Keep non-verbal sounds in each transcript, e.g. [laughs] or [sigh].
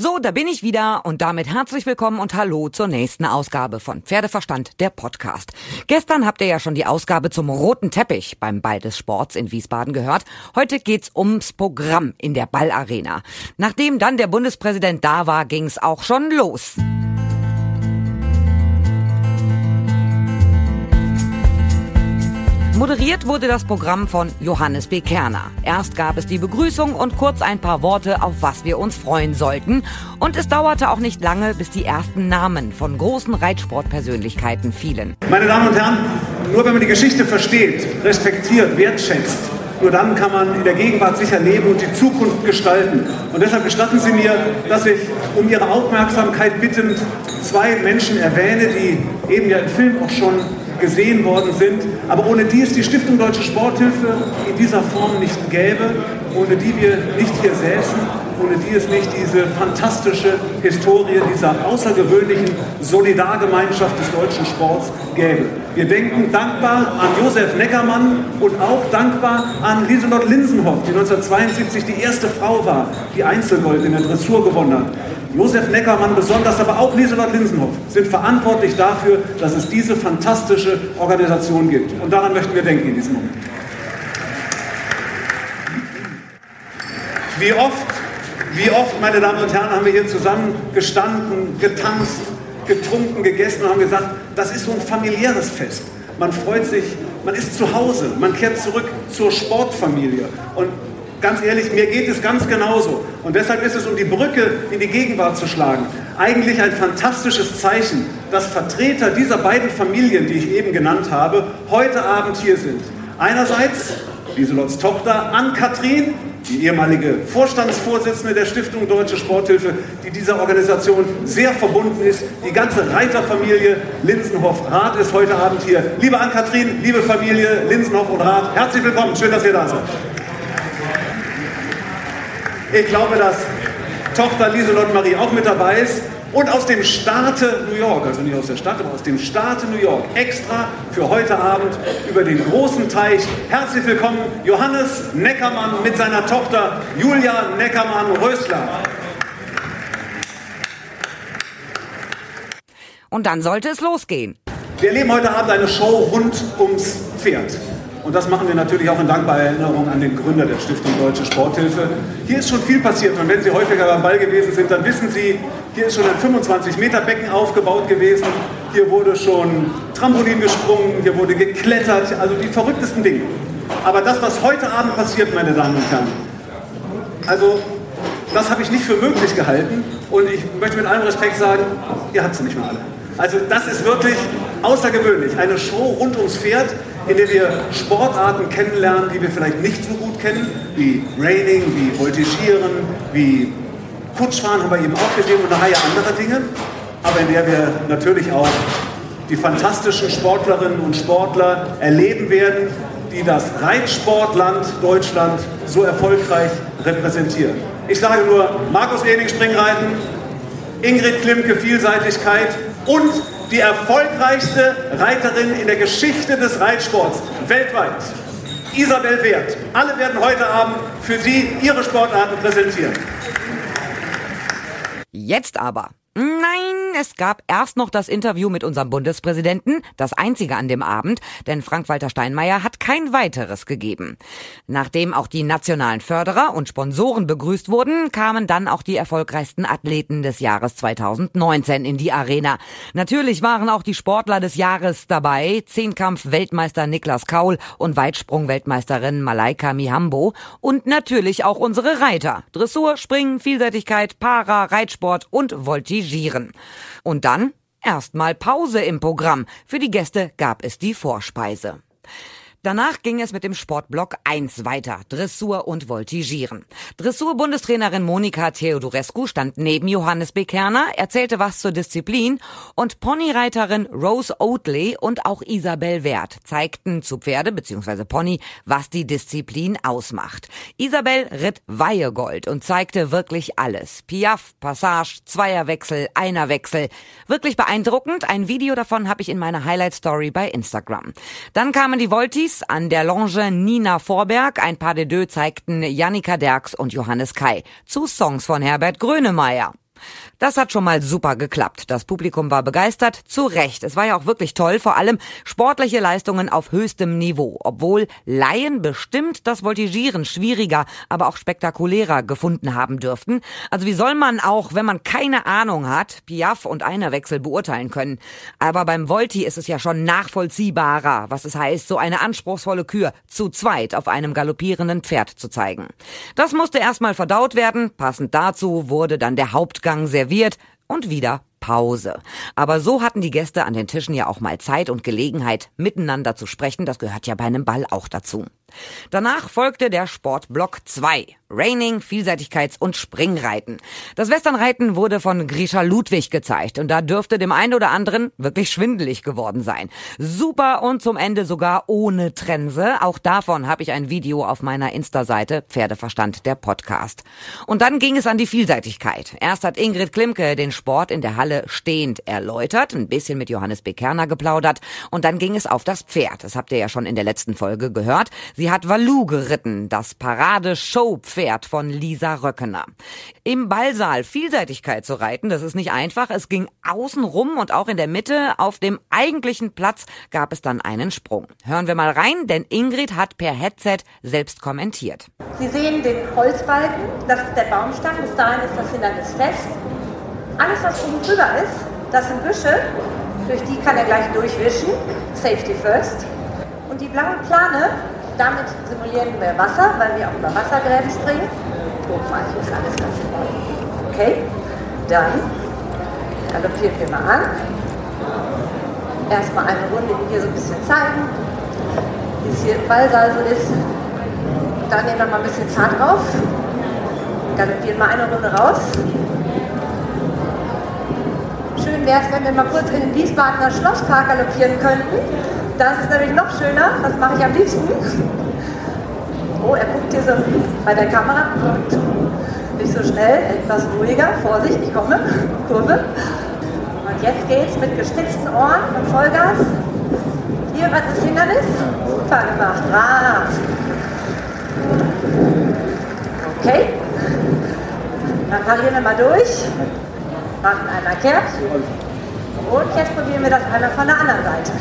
So, da bin ich wieder und damit herzlich willkommen und hallo zur nächsten Ausgabe von Pferdeverstand, der Podcast. Gestern habt ihr ja schon die Ausgabe zum roten Teppich beim Ball des Sports in Wiesbaden gehört. Heute geht's ums Programm in der Ballarena. Nachdem dann der Bundespräsident da war, ging's auch schon los. Moderiert wurde das Programm von Johannes B. Kerner. Erst gab es die Begrüßung und kurz ein paar Worte, auf was wir uns freuen sollten. Und es dauerte auch nicht lange, bis die ersten Namen von großen Reitsportpersönlichkeiten fielen. Meine Damen und Herren, nur wenn man die Geschichte versteht, respektiert, wertschätzt, nur dann kann man in der Gegenwart sicher leben und die Zukunft gestalten. Und deshalb gestatten Sie mir, dass ich um Ihre Aufmerksamkeit bittend zwei Menschen erwähne, die eben ja im Film auch schon gesehen worden sind, aber ohne die es die Stiftung Deutsche Sporthilfe in dieser Form nicht gäbe, ohne die wir nicht hier säßen, ohne die es nicht diese fantastische Historie dieser außergewöhnlichen Solidargemeinschaft des deutschen Sports gäbe. Wir denken dankbar an Josef Neckermann und auch dankbar an Lieselot Linsenhoff, die 1972 die erste Frau war, die Einzelgold in der Dressur gewonnen hat. Josef Neckermann besonders, aber auch Lieselot Linsenhoff sind verantwortlich dafür, dass es diese fantastische Organisation gibt. Und daran möchten wir denken in diesem Moment. Wie oft, wie oft, meine Damen und Herren, haben wir hier zusammen gestanden, getanzt, getrunken, gegessen und haben gesagt, das ist so ein familiäres Fest. Man freut sich, man ist zu Hause, man kehrt zurück zur Sportfamilie. Und Ganz ehrlich, mir geht es ganz genauso. Und deshalb ist es, um die Brücke in die Gegenwart zu schlagen, eigentlich ein fantastisches Zeichen, dass Vertreter dieser beiden Familien, die ich eben genannt habe, heute Abend hier sind. Einerseits Lieselots Tochter Ann-Kathrin, die ehemalige Vorstandsvorsitzende der Stiftung Deutsche Sporthilfe, die dieser Organisation sehr verbunden ist. Die ganze Reiterfamilie Linsenhoff-Rath ist heute Abend hier. Liebe Ann-Kathrin, liebe Familie Linsenhoff und Rath, herzlich willkommen. Schön, dass ihr da seid. Ich glaube, dass Tochter Lieselot Marie auch mit dabei ist. Und aus dem Staate New York, also nicht aus der Stadt, aber aus dem Staate New York, extra für heute Abend über den großen Teich. Herzlich willkommen, Johannes Neckermann mit seiner Tochter Julia Neckermann-Rösler. Und dann sollte es losgehen. Wir erleben heute Abend eine Show rund ums Pferd. Und das machen wir natürlich auch in dankbarer Erinnerung an den Gründer der Stiftung Deutsche Sporthilfe. Hier ist schon viel passiert und wenn Sie häufiger beim Ball gewesen sind, dann wissen Sie, hier ist schon ein 25-Meter-Becken aufgebaut gewesen. Hier wurde schon Trampolin gesprungen, hier wurde geklettert, also die verrücktesten Dinge. Aber das, was heute Abend passiert, meine Damen und Herren, also das habe ich nicht für möglich gehalten und ich möchte mit allem Respekt sagen, ihr habt sie nicht mehr alle. Also das ist wirklich außergewöhnlich. Eine Show rund ums Pferd, in der wir Sportarten kennenlernen, die wir vielleicht nicht so gut kennen, wie Raining, wie Voltigieren, wie Kutschfahren haben wir eben auch gesehen und eine Reihe anderer Dinge, aber in der wir natürlich auch die fantastischen Sportlerinnen und Sportler erleben werden, die das Reitsportland Deutschland so erfolgreich repräsentieren. Ich sage nur Markus Ehning Springreiten, Ingrid Klimke Vielseitigkeit und die erfolgreichste Reiterin in der Geschichte des Reitsports weltweit. Isabel Wert. Alle werden heute Abend für Sie ihre Sportarten präsentieren. Jetzt aber Nein, es gab erst noch das Interview mit unserem Bundespräsidenten, das einzige an dem Abend, denn Frank-Walter Steinmeier hat kein weiteres gegeben. Nachdem auch die nationalen Förderer und Sponsoren begrüßt wurden, kamen dann auch die erfolgreichsten Athleten des Jahres 2019 in die Arena. Natürlich waren auch die Sportler des Jahres dabei, Zehnkampf-Weltmeister Niklas Kaul und Weitsprung-Weltmeisterin Malaika Mihambo und natürlich auch unsere Reiter. Dressur, Springen, Vielseitigkeit, Para, Reitsport und Voltige Passagieren. Und dann erstmal Pause im Programm. Für die Gäste gab es die Vorspeise. Danach ging es mit dem Sportblock 1 weiter, Dressur und Voltigieren. Dressur-Bundestrainerin Monika Theodorescu stand neben Johannes B. Kerner, erzählte was zur Disziplin und Ponyreiterin Rose Oatley und auch Isabel Wert zeigten zu Pferde bzw. Pony, was die Disziplin ausmacht. Isabel ritt Weihegold und zeigte wirklich alles. Piaf, Passage, Zweierwechsel, Einerwechsel. Wirklich beeindruckend. Ein Video davon habe ich in meiner Highlight Story bei Instagram. Dann kamen die Voltis An der Longe Nina Vorberg. Ein paar de deux zeigten Jannika Derks und Johannes Kai zu Songs von Herbert Grönemeyer. Das hat schon mal super geklappt. Das Publikum war begeistert, zu Recht. Es war ja auch wirklich toll, vor allem sportliche Leistungen auf höchstem Niveau, obwohl Laien bestimmt das Voltigieren schwieriger, aber auch spektakulärer gefunden haben dürften. Also wie soll man auch, wenn man keine Ahnung hat, Piaf und Einerwechsel beurteilen können? Aber beim Volti ist es ja schon nachvollziehbarer, was es heißt, so eine anspruchsvolle Kür zu zweit auf einem galoppierenden Pferd zu zeigen. Das musste erstmal verdaut werden. Passend dazu wurde dann der Hauptgang serviert und wieder Pause. Aber so hatten die Gäste an den Tischen ja auch mal Zeit und Gelegenheit, miteinander zu sprechen. Das gehört ja bei einem Ball auch dazu. Danach folgte der Sportblock 2. Raining, Vielseitigkeits- und Springreiten. Das Westernreiten wurde von Grisha Ludwig gezeigt und da dürfte dem einen oder anderen wirklich schwindelig geworden sein. Super und zum Ende sogar ohne Trense. Auch davon habe ich ein Video auf meiner Insta-Seite Pferdeverstand der Podcast. Und dann ging es an die Vielseitigkeit. Erst hat Ingrid Klimke den Sport in der Halle stehend erläutert, ein bisschen mit Johannes Bekerner geplaudert und dann ging es auf das Pferd. Das habt ihr ja schon in der letzten Folge gehört. Sie hat Valu geritten, das Parade-Show-Pferd von Lisa Röckener. Im Ballsaal Vielseitigkeit zu reiten, das ist nicht einfach. Es ging außen rum und auch in der Mitte. Auf dem eigentlichen Platz gab es dann einen Sprung. Hören wir mal rein, denn Ingrid hat per Headset selbst kommentiert. Sie sehen den Holzbalken, das ist der Baumstamm, bis dahin ist das Hindernis fest. Alles, was oben drüber ist, das sind Büsche, durch die kann er gleich durchwischen. Safety first. Und die blauen Plane, damit simulieren wir Wasser, weil wir auch über Wassergräben springen. Guck mal, hier ist alles ganz in Ordnung. Okay, dann galoppieren wir mal an. Erstmal eine Runde hier so ein bisschen zeigen, wie es hier im Ballsaal so ist. Dann nehmen wir mal ein bisschen Fahrt auf. Galoppieren mal eine Runde raus. Wäre es, wenn wir mal kurz in den Wiesbadener Schlosspark galoppieren könnten. Das ist nämlich noch schöner, das mache ich am liebsten. Oh, er guckt hier so bei der Kamera. Nicht so schnell, etwas ruhiger. Vorsicht, ich komme. Kurve. Und jetzt geht's mit gespitzten Ohren und Vollgas. Hier was das Hindernis. Super gemacht. Brav. Okay. Dann parieren wir mal durch. Machen einmal kehrt. Und jetzt probieren wir das einmal von der anderen Seite.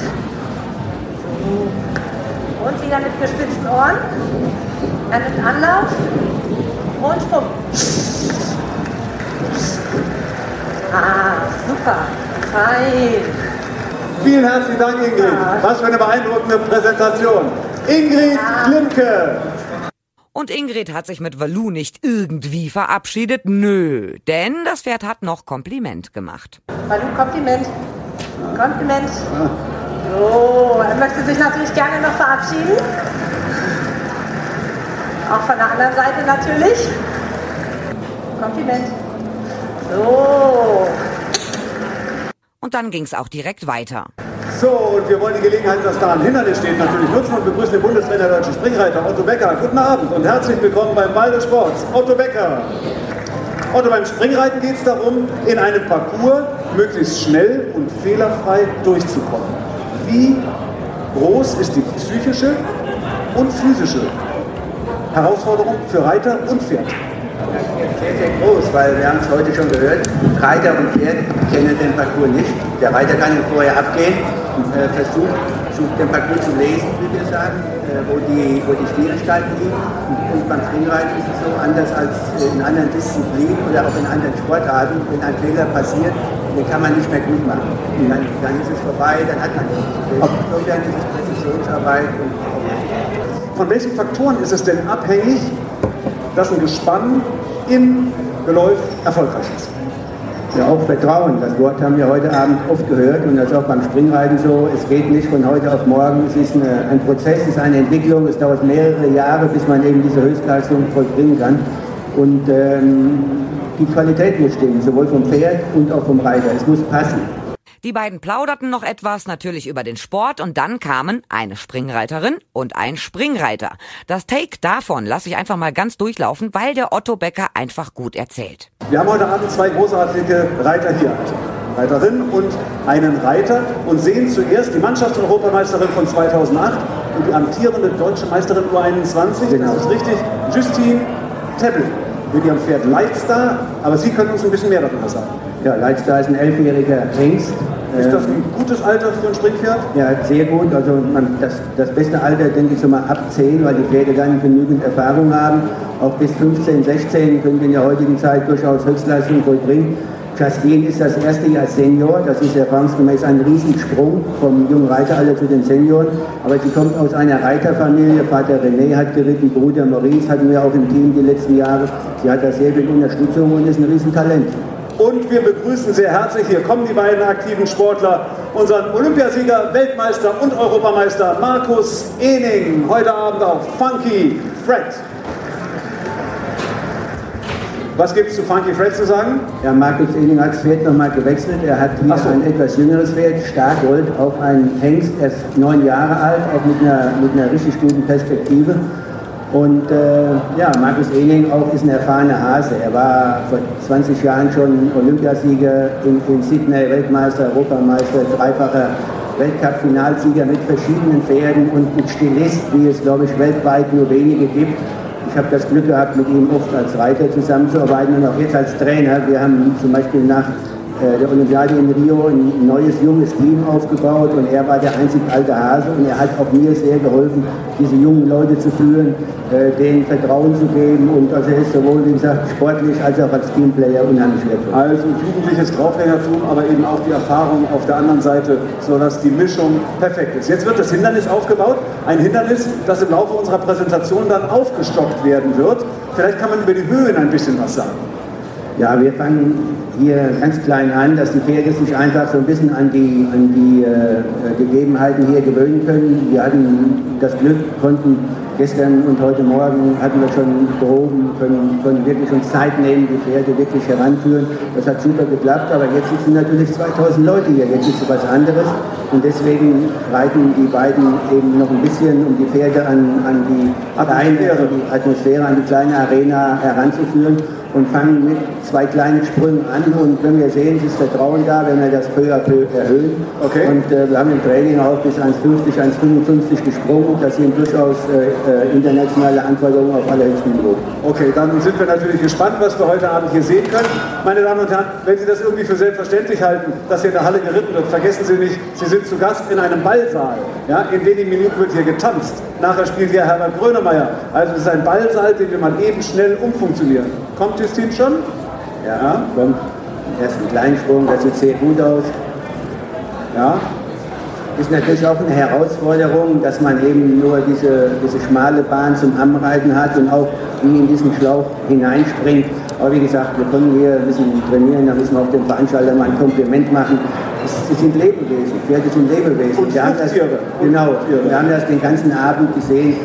Und wieder mit gespitzten Ohren. Er nimmt Anlauf und Sprung. Ah, super. Fein. Vielen herzlichen Dank, Ingrid. Was für eine beeindruckende Präsentation. Ingrid Klimke. Und Ingrid hat sich mit Valu nicht irgendwie verabschiedet. Nö, denn das Pferd hat noch Kompliment gemacht. Valu, Kompliment. Kompliment. So, er möchte sich natürlich gerne noch verabschieden. Auch von der anderen Seite natürlich. Kompliment. So. Und dann ging's auch direkt weiter. So, und wir wollen die Gelegenheit, dass da ein Hindernis steht, natürlich nutzen und begrüßen den Bundestrainer der Springreiter, Otto Becker. Guten Abend und herzlich willkommen beim Ball des Sports. Otto Becker. Otto, beim Springreiten geht es darum, in einem Parcours möglichst schnell und fehlerfrei durchzukommen. Wie groß ist die psychische und physische Herausforderung für Reiter und Pferd? Sehr, sehr groß, weil wir haben es heute schon gehört, Reiter und Pferd kennen den Parcours nicht. Der Reiter kann ihn vorher abgehen äh, versucht, zu, den Parcours zu lesen, wie wir sagen, äh, wo, die, wo die Schwierigkeiten liegen. Und, und beim Springreiten ist es so anders als in anderen Disziplinen oder auch in anderen Sportarten. Wenn ein Fehler passiert, den kann man nicht mehr gut machen. Und dann, dann ist es vorbei, dann hat man nichts. Insofern ist es Präzisionsarbeit. Und Von welchen Faktoren ist es denn abhängig, dass ein Gespann im Geläuf erfolgreich ist? Ja, auch Vertrauen. Das Wort haben wir heute Abend oft gehört und das auch beim Springreiten so. Es geht nicht von heute auf morgen. Es ist eine, ein Prozess, es ist eine Entwicklung. Es dauert mehrere Jahre, bis man eben diese Höchstleistung vollbringen kann. Und ähm, die Qualität muss stimmen, sowohl vom Pferd und auch vom Reiter. Es muss passen. Die beiden plauderten noch etwas, natürlich über den Sport, und dann kamen eine Springreiterin und ein Springreiter. Das Take davon lasse ich einfach mal ganz durchlaufen, weil der Otto Becker einfach gut erzählt. Wir haben heute Abend zwei großartige Reiter hier. Reiterin und einen Reiter und sehen zuerst die Mannschaftseuropameisterin von 2008 und die amtierende deutsche Meisterin U21. Genau. Das ist richtig, Justine Teppel. mit Ihrem Pferd Lightstar, aber Sie können uns ein bisschen mehr darüber sagen. Ja, Lightstar ist ein elfjähriger Hengst. Ist das ein gutes Alter für ein Springpferd? Ja, sehr gut. Also man, das, das beste Alter, denke ich, so mal ab 10, weil die Pferde dann genügend Erfahrung haben. Auch bis 15, 16 können wir in der heutigen Zeit durchaus Höchstleistung vollbringen. Justin ist das erste Jahr Senior, das ist erfahrungsgemäß ein Riesensprung vom jungen Reiteralter zu den Senioren. Aber sie kommt aus einer Reiterfamilie, Vater René hat geritten, Bruder Maurice hatten wir auch im Team die letzten Jahre. Sie hat da sehr viel Unterstützung und ist ein Riesentalent. Und wir begrüßen sehr herzlich, hier kommen die beiden aktiven Sportler, unseren Olympiasieger, Weltmeister und Europameister Markus Ening, heute Abend auf Funky Fred. Was gibt es zu Funky Fred zu sagen? Ja, Markus Ening hat das Pferd nochmal gewechselt. Er hat hier so. ein etwas jüngeres Pferd, Starkgold, auch ein Hengst, er ist neun Jahre alt, auch mit einer, mit einer richtig guten Perspektive. Und äh, ja, Markus Ening auch ist ein erfahrener Hase. Er war vor 20 Jahren schon Olympiasieger in, in Sydney, Weltmeister, Europameister, dreifacher Weltcup-Finalsieger mit verschiedenen Pferden und mit Stilist, wie es, glaube ich, weltweit nur wenige gibt. Ich habe das Glück gehabt, mit ihm oft als Reiter zusammenzuarbeiten und auch jetzt als Trainer. Wir haben zum Beispiel nach der Olympiade in Rio ein neues, junges Team aufgebaut und er war der einzig alte Hase und er hat auch mir sehr geholfen, diese jungen Leute zu führen, äh, denen Vertrauen zu geben und also er ist sowohl, wie gesagt, sportlich als auch als Teamplayer unheimlich wertvoll. Also jugendliches Draufgängertum, aber eben auch die Erfahrung auf der anderen Seite, sodass die Mischung perfekt ist. Jetzt wird das Hindernis aufgebaut, ein Hindernis, das im Laufe unserer Präsentation dann aufgestockt werden wird. Vielleicht kann man über die Höhen ein bisschen was sagen. Ja, wir fangen hier ganz klein an, dass die Pferde sich einfach so ein bisschen an die, an die äh, Gegebenheiten hier gewöhnen können. Wir hatten das Glück, konnten gestern und heute Morgen hatten wir schon gehoben, können, können wirklich uns Zeit nehmen, die Pferde wirklich heranführen. Das hat super geklappt, aber jetzt sitzen natürlich 2000 Leute hier, jetzt ist es was anderes und deswegen reiten die beiden eben noch ein bisschen, um die Pferde an, an die Atmosphäre, die Atmosphäre, an die kleine Arena heranzuführen und fangen mit zwei kleinen Sprüngen an und wenn wir sehen, es ist Vertrauen da, wenn wir das peu à peu erhöhen. Okay. Und äh, wir haben im Training auch bis 1,50, 1,55 gesprungen. Das sind durchaus äh, äh, internationale Anforderungen auf allerhöchstem Niveau. Okay, dann sind wir natürlich gespannt, was wir heute Abend hier sehen können. Meine Damen und Herren, wenn Sie das irgendwie für selbstverständlich halten, dass hier in der Halle geritten wird, vergessen Sie nicht, Sie sind zu Gast in einem Ballsaal. Ja, in wenigen Minuten wird hier getanzt. Nachher spielt hier Herbert Grönemeyer. Also es ist ein Ballsaal, den wir mal eben schnell umfunktionieren. Kommt Justin schon? Ja, kommt. Erst ein Kleinsprung, das sieht sehr gut aus. Ja, ist natürlich auch eine Herausforderung, dass man eben nur diese, diese schmale Bahn zum Anreiten hat und auch wie in diesen Schlauch hineinspringt. Aber wie gesagt, wir können hier ein bisschen trainieren, da müssen wir auch dem Veranstalter mal ein Kompliment machen. Sie sind Lebewesen, Pferde sind Lebewesen. Und wir haben das, genau, wir haben das den ganzen Abend gesehen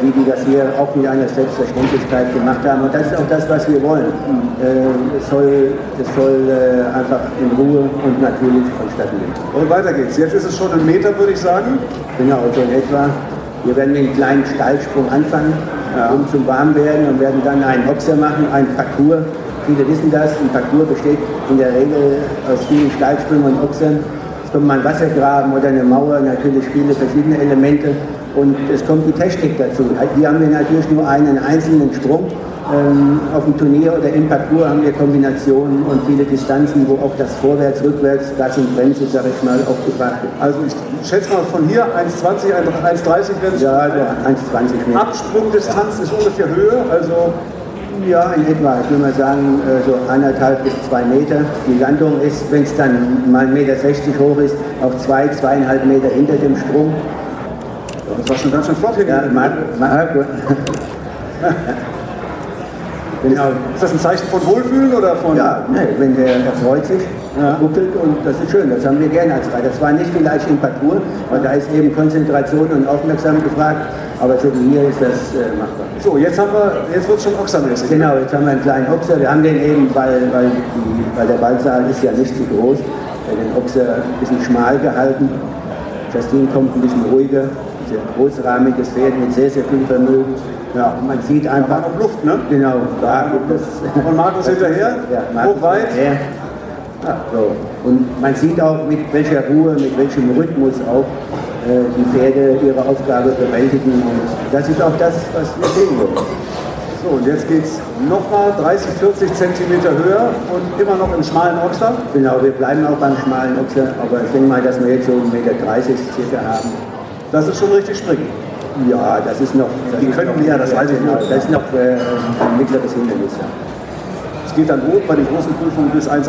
wie die das hier auch mit einer Selbstverständlichkeit gemacht haben. Und das ist auch das, was wir wollen. Äh, es soll, es soll äh, einfach in Ruhe und natürlich vonstatten gehen. Und weiter geht's. Jetzt ist es schon ein Meter, würde ich sagen. Genau, so in etwa. Wir werden mit einem kleinen Steilsprung anfangen, ja. um zum Warmwerden und werden dann einen Boxer machen, einen Parcours. Viele wissen das, ein Parcours besteht in der Regel aus vielen Steilsprüngen und Ochsern. Es kommt mal ein Wassergraben oder eine Mauer, natürlich viele verschiedene Elemente. Und es kommt die Technik dazu. Hier haben wir natürlich nur einen einzelnen Sprung. Ähm, auf dem Turnier oder im Parcours haben wir Kombinationen und viele Distanzen, wo auch das Vorwärts, Rückwärts, Gas und Bremse, sag ich mal, auch gefragt wird. Also ich schätze mal von hier 1,20, 1,30 werden Ja, 1,20 Absprungdistanz ist ungefähr Höhe, also ja, in etwa. Ich würde mal sagen, äh, so anderthalb bis zwei Meter. Die Landung ist, wenn es dann mal 1,60 Meter hoch ist, auch zwei, zweieinhalb Meter hinter dem Sprung. Das war schon ganz schön flott hier. Ja, Marco. Marco. genau. Ist das ein Zeichen von Wohlfühlen oder von. Ja, nee, wenn der, der freut sich, ja. und das ist schön, das haben wir gerne als Reiter. Das war nicht vielleicht im Parcours, weil da ist eben Konzentration und Aufmerksamkeit gefragt, aber so wie hier ist das äh, machbar. So, jetzt haben wir, jetzt wird es schon ochsermäßig. Genau, jetzt haben wir einen kleinen Ochser. Wir haben den eben, weil, weil, die, weil der Ballsaal ist ja nicht zu groß, den Ochser ein bisschen schmal gehalten. Justin kommt ein bisschen ruhiger sehr großrahmiges Pferd mit sehr, sehr viel Vermögen. Ja, man sieht einfach. noch Luft, ne? Genau. Da, das, Und Markus hinterher? Ja, Markus hoch weit? Hinterher. Ja, so. Und man sieht auch, mit welcher Ruhe, mit welchem Rhythmus auch äh, die Pferde ihre Aufgabe bewältigen. Und das ist auch das, was wir sehen wollen. So, und jetzt geht es nochmal 30, 40 Zentimeter höher und immer noch im schmalen Ochser. Genau, wir bleiben auch beim schmalen Ochser, aber ich denke mal, dass wir jetzt so 1,30 Meter circa haben. Das ist schon richtig springen. Ja, das ist noch. Das Die noch, mehr, das weiß ich nicht. Das ist noch äh, ein mittleres Hindernis. Ja. Es geht dann hoch bei den großen Prüfungen bis 1,80.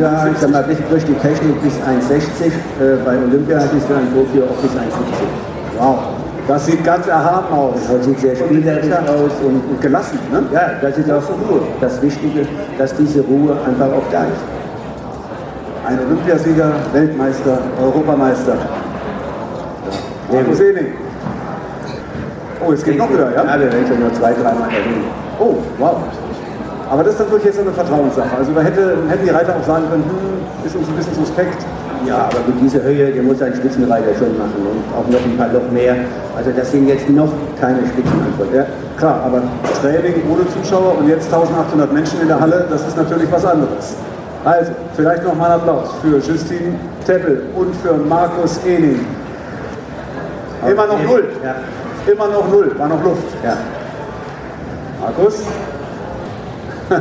Ja, ich sag mal, bis durch die Technik bis 1,60. Äh, bei Olympia bis dann Tokio auch bis 1,70. Wow, das sieht ganz erhaben aus. Das sieht sehr spielerisch aus und, Und gelassen, ne? ja, das ist auch Ruhe. Das Wichtige, dass diese Ruhe einfach auch da ist. Ein Olympiasieger, Weltmeister, Europameister. Markus Ening. Oh, es geht noch höher, ja? Ja, wir werden schon noch zwei, dreimal erhöhen. Oh, wow. Aber das ist natürlich jetzt eine Vertrauenssache. Also da hätte, hätten die Reiter auch sagen können, hm, ist uns ein bisschen suspekt. Ja, aber mit dieser Höhe, der muss ein Spitzenreiter schon machen und auch noch ein paar Loch mehr. Also das sind jetzt noch keine Spitzenantworten. Ja, klar, aber Training ohne Zuschauer und jetzt 1800 Menschen in der Halle, das ist natürlich was anderes. Also, vielleicht noch mal einen Applaus für Justin Teppel und für Markus Ening. Immer noch null. Ja, Immer noch null. War noch Luft. ja. Markus? [laughs]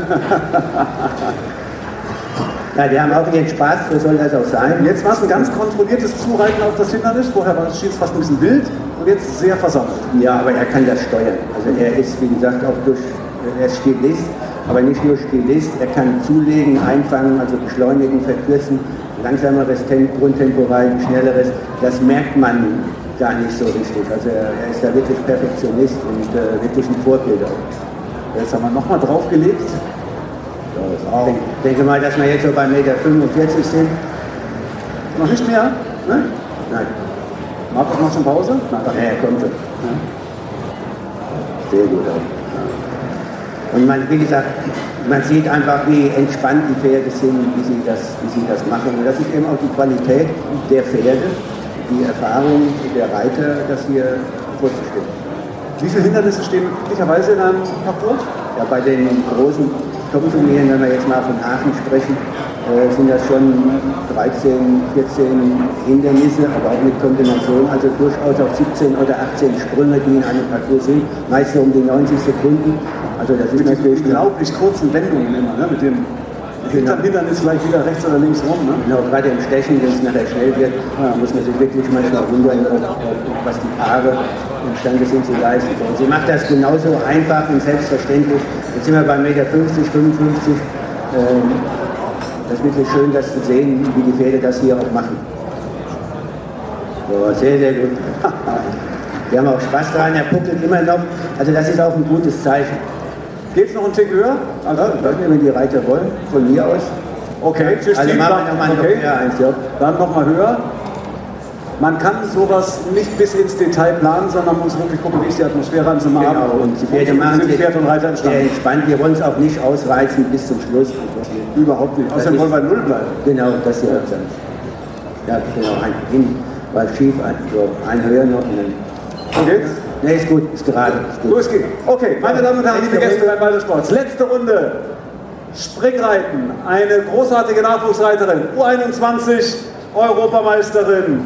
Ja, die haben auch ihren Spaß, so soll das auch sein. Jetzt war es ein ganz kontrolliertes Zureiten auf das Hindernis. Vorher war es fast ein bisschen wild und jetzt sehr versammelt. Ja, aber er kann das steuern. Also er ist, wie gesagt, auch durch, er ist Stilist, aber nicht nur Stilist, er kann zulegen, einfangen, also beschleunigen, verkürzen, langsameres Tem Grundtempo rein, schnelleres. Das merkt man gar nicht so richtig. Also er, er ist da wirklich Perfektionist und äh, wirklich ein Vorbild auch. Jetzt haben wir nochmal draufgelegt. Ich denke, mal, dass wir jetzt so bei 1,45 Meter sind. Noch nicht mehr? Ne? Nein, Markus macht schon Pause? Nein, ja, er kommt schon. Sehr gut auch. Und man, wie gesagt, man sieht einfach, wie entspannt die Pferde sind, wie sie das, wie sie das machen. Und das ist eben auch die Qualität der Pferde, die Erfahrung der Reiter, das hier vorzustellen. Wie viele Hindernisse stehen möglicherweise in einem Parcours? Ja, bei den großen Top-Turnieren, wenn wir jetzt mal von Aachen sprechen, äh, sind das schon 13, 14 Hindernisse, aber auch mit Kombination, also durchaus auch 17 oder 18 Sprünge, die in einem Parcours sind, meist so um die 90 Sekunden. Also das ist Mit natürlich unglaublich kurzen Wendungen immer, ne? Mit dem hinterm Hindernis gleich wieder rechts oder links rum, ne? Genau, gerade im Stechen, wenn es nachher schnell wird, muss man sich wirklich manchmal wundern, ob, was die Paare imstande sind zu leisten. Und sie macht das genauso einfach und selbstverständlich. Jetzt sind wir bei 1,50 Meter, 55. Ähm, das ist wirklich schön, das zu sehen, wie die Pferde das hier auch machen. So, sehr, sehr gut. [laughs] Wir haben auch Spaß daran, er puckelt immer noch. Also das ist auch ein gutes Zeichen. Geht's noch einen Tick höher? Also, wenn die Reiter wollen, von mir aus. okay, Justin, Also machen wir nochmal okay. noch mehr eins, ja. Dann nochmal höher. Man kann sowas nicht bis ins Detail planen, sondern man muss wirklich gucken, wie ist die Atmosphäre an einem Abend. Genau, und die machen sind Pferd und Reiter sehr entspannt. Wir wollen es auch nicht ausreizen bis zum Schluss. Überhaupt nicht. Außerdem wollen wir null bleiben. Genau, das hier sein. Ja, genau, ein hin, war schief, ein, so, ein höher noch und dann. Geht's? Ne, ist gut, ist gerade. Ist gut. Los geht's. Okay, meine Damen und Herren, liebe Gäste beim Ballsports. Letzte Runde. Springreiten. Eine großartige Nachwuchsreiterin. U21 Europameisterin.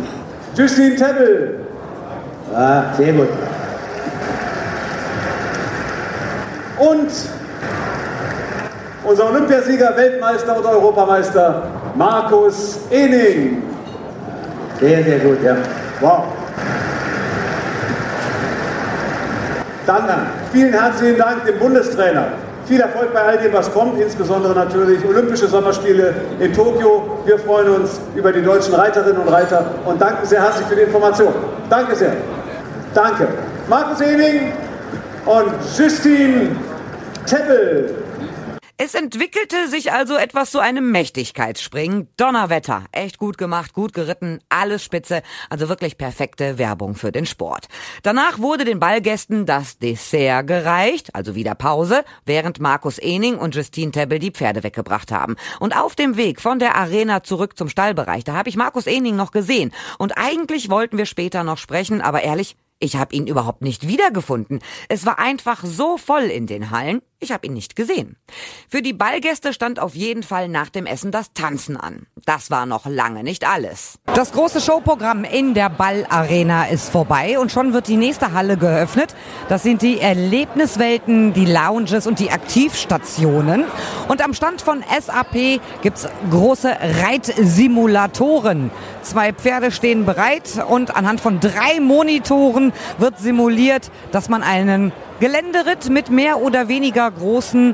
Justine Tebbel. Ah, sehr gut. Und unser Olympiasieger, Weltmeister und Europameister Markus Ening. Sehr, sehr gut, ja. Wow. Dann vielen herzlichen Dank dem Bundestrainer. Viel Erfolg bei all dem, was kommt, insbesondere natürlich Olympische Sommerspiele in Tokio. Wir freuen uns über die deutschen Reiterinnen und Reiter und danken sehr herzlich für die Information. Danke sehr. Danke. Markus Ening und Justine Teppel. Es entwickelte sich also etwas zu einem Mächtigkeitsspringen. Donnerwetter. Echt gut gemacht, gut geritten, alles spitze. Also wirklich perfekte Werbung für den Sport. Danach wurde den Ballgästen das Dessert gereicht, also wieder Pause, während Markus Ening und Justine Tebbel die Pferde weggebracht haben. Und auf dem Weg von der Arena zurück zum Stallbereich, da habe ich Markus Ening noch gesehen. Und eigentlich wollten wir später noch sprechen, aber ehrlich, Ich habe ihn überhaupt nicht wiedergefunden. Es war einfach so voll in den Hallen, ich habe ihn nicht gesehen. Für die Ballgäste stand auf jeden Fall nach dem Essen das Tanzen an. Das war noch lange nicht alles. Das große Showprogramm in der Ballarena ist vorbei und schon wird die nächste Halle geöffnet. Das sind die Erlebniswelten, die Lounges und die Aktivstationen. Und am Stand von SAP gibt's große Reitsimulatoren. Zwei Pferde stehen bereit und anhand von drei Monitoren wird simuliert, dass man einen Geländeritt mit mehr oder weniger großen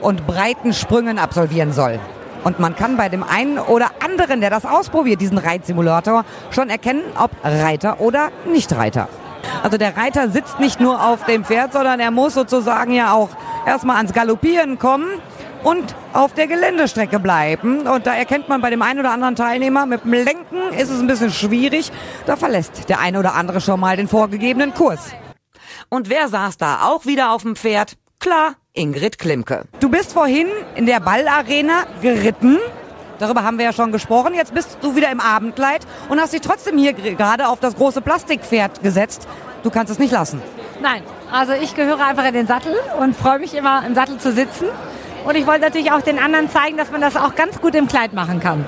und breiten Sprüngen absolvieren soll. Und man kann bei dem einen oder anderen, der das ausprobiert, diesen Reitsimulator, schon erkennen, ob Reiter oder Nicht-Reiter. Also der Reiter sitzt nicht nur auf dem Pferd, sondern er muss sozusagen ja auch erstmal ans Galoppieren kommen und auf der Geländestrecke bleiben. Und da erkennt man bei dem einen oder anderen Teilnehmer, mit dem Lenken ist es ein bisschen schwierig. Da verlässt der eine oder andere schon mal den vorgegebenen Kurs. Und wer saß da auch wieder auf dem Pferd? Klar, Ingrid Klimke. Du bist vorhin in der Ballarena geritten. Darüber haben wir ja schon gesprochen. Jetzt bist du wieder im Abendkleid und hast dich trotzdem hier gerade auf das große Plastikpferd gesetzt. Du kannst es nicht lassen. Nein, also ich gehöre einfach in den Sattel und freue mich immer im Sattel zu sitzen. Und ich wollte natürlich auch den anderen zeigen, dass man das auch ganz gut im Kleid machen kann.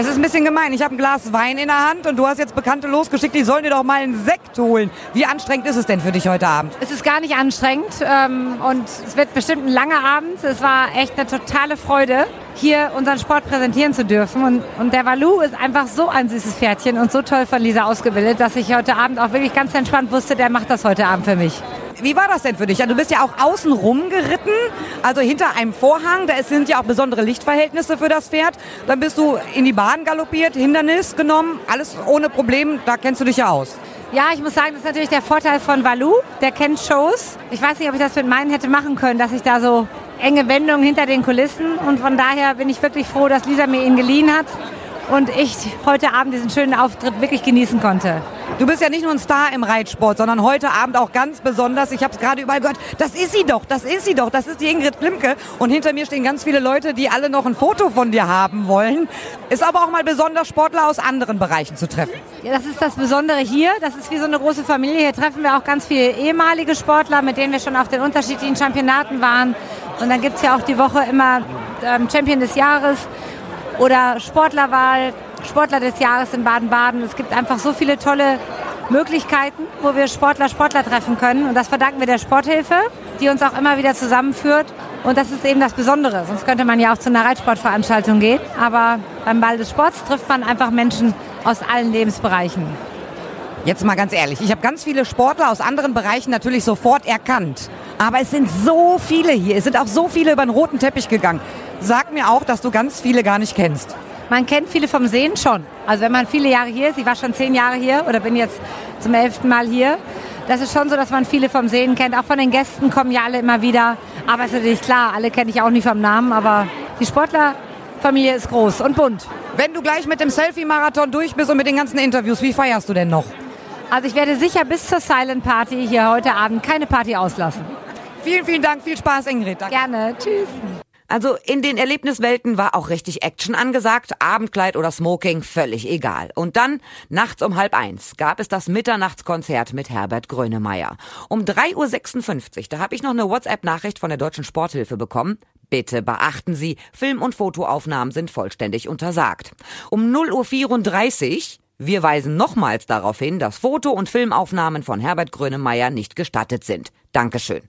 Es ist ein bisschen gemein. Ich habe ein Glas Wein in der Hand und du hast jetzt Bekannte losgeschickt, die sollen dir doch mal einen Sekt holen. Wie anstrengend ist es denn für dich heute Abend? Es ist gar nicht anstrengend ähm, und es wird bestimmt ein langer Abend. Es war echt eine totale Freude, hier unseren Sport präsentieren zu dürfen. Und, und der Valu ist einfach so ein süßes Pferdchen und so toll von Lisa ausgebildet, dass ich heute Abend auch wirklich ganz entspannt wusste, der macht das heute Abend für mich. Wie war das denn für dich? Du bist ja auch außen rum geritten, also hinter einem Vorhang. Da sind ja auch besondere Lichtverhältnisse für das Pferd. Dann bist du in die Bahn galoppiert, Hindernis genommen, alles ohne Problem. Da kennst du dich ja aus. Ja, ich muss sagen, das ist natürlich der Vorteil von Valu. Der kennt Shows. Ich weiß nicht, ob ich das mit meinen hätte machen können, dass ich da so enge Wendungen hinter den Kulissen. Und von daher bin ich wirklich froh, dass Lisa mir ihn geliehen hat und ich heute Abend diesen schönen Auftritt wirklich genießen konnte. Du bist ja nicht nur ein Star im Reitsport, sondern heute Abend auch ganz besonders. Ich habe es gerade überall gehört. Das ist sie doch, das ist sie doch, das ist die Ingrid Klimke. Und hinter mir stehen ganz viele Leute, die alle noch ein Foto von dir haben wollen. Ist aber auch mal besonders, Sportler aus anderen Bereichen zu treffen. Ja, das ist das Besondere hier. Das ist wie so eine große Familie. Hier treffen wir auch ganz viele ehemalige Sportler, mit denen wir schon auf den unterschiedlichen Championaten waren. Und dann gibt es ja auch die Woche immer ähm, Champion des Jahres oder Sportlerwahl, Sportler des Jahres in Baden-Baden. Es gibt einfach so viele tolle Möglichkeiten, wo wir Sportler Sportler treffen können. Und das verdanken wir der Sporthilfe, die uns auch immer wieder zusammenführt. Und das ist eben das Besondere. Sonst könnte man ja auch zu einer Reitsportveranstaltung gehen. Aber beim Ball des Sports trifft man einfach Menschen aus allen Lebensbereichen. Jetzt mal ganz ehrlich, ich habe ganz viele Sportler aus anderen Bereichen natürlich sofort erkannt. Aber es sind so viele hier. Es sind auch so viele über den roten Teppich gegangen. Sag mir auch, dass du ganz viele gar nicht kennst. Man kennt viele vom Sehen schon. Also wenn man viele Jahre hier ist, ich war schon zehn Jahre hier oder bin jetzt zum elften Mal hier, das ist schon so, dass man viele vom Sehen kennt. Auch von den Gästen kommen ja alle immer wieder. Aber es ist natürlich klar, alle kenne ich auch nicht vom Namen, aber die Sportlerfamilie ist groß und bunt. Wenn du gleich mit dem Selfie-Marathon durch bist und mit den ganzen Interviews, wie feierst du denn noch? Also ich werde sicher bis zur Silent Party hier heute Abend keine Party auslassen. Vielen, vielen Dank, viel Spaß, Ingrid. Danke. Gerne, tschüss. Also in den Erlebniswelten war auch richtig Action angesagt, Abendkleid oder Smoking, völlig egal. Und dann, nachts um halb eins, gab es das Mitternachtskonzert mit Herbert Grönemeyer. Um 3.56 Uhr, da habe ich noch eine WhatsApp-Nachricht von der Deutschen Sporthilfe bekommen. Bitte beachten Sie, Film- und Fotoaufnahmen sind vollständig untersagt. Um 0.34 Uhr wir weisen nochmals darauf hin, dass Foto- und Filmaufnahmen von Herbert Grönemeyer nicht gestattet sind. Dankeschön.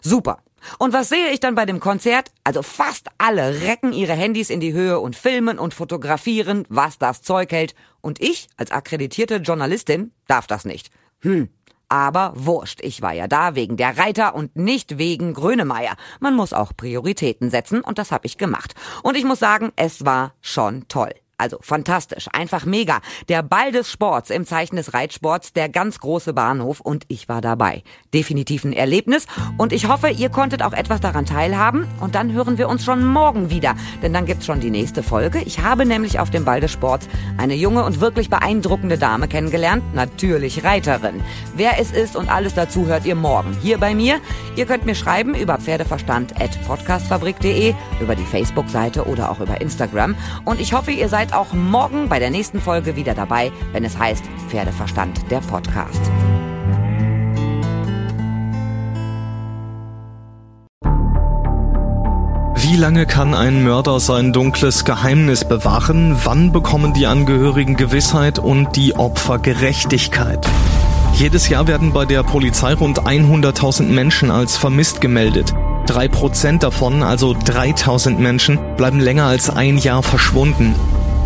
Super. Und was sehe ich dann bei dem Konzert? Also fast alle recken ihre Handys in die Höhe und filmen und fotografieren, was das Zeug hält. Und ich, als akkreditierte Journalistin, darf das nicht. Hm. Aber wurscht, ich war ja da wegen der Reiter und nicht wegen Grönemeyer. Man muss auch Prioritäten setzen und das habe ich gemacht. Und ich muss sagen, es war schon toll. Also fantastisch, einfach mega. Der Ball des Sports im Zeichen des Reitsports, der ganz große Bahnhof und ich war dabei. Definitiv ein Erlebnis und ich hoffe, ihr konntet auch etwas daran teilhaben und dann hören wir uns schon morgen wieder, denn dann gibt's schon die nächste Folge. Ich habe nämlich auf dem Ball des Sports eine junge und wirklich beeindruckende Dame kennengelernt, natürlich Reiterin. Wer es ist und alles dazu hört ihr morgen hier bei mir. Ihr könnt mir schreiben über pferdeverstand@podcastfabrik.de, über die Facebook-Seite oder auch über Instagram und ich hoffe, ihr seid seid auch morgen bei der nächsten Folge wieder dabei, wenn es heißt Pferdeverstand, der Podcast. Wie lange kann ein Mörder sein dunkles Geheimnis bewahren? Wann bekommen die Angehörigen Gewissheit und die Opfer Gerechtigkeit? Jedes Jahr werden bei der Polizei rund 100.000 Menschen als vermisst gemeldet. Drei Prozent davon, also 3000 Menschen, bleiben länger als ein Jahr verschwunden.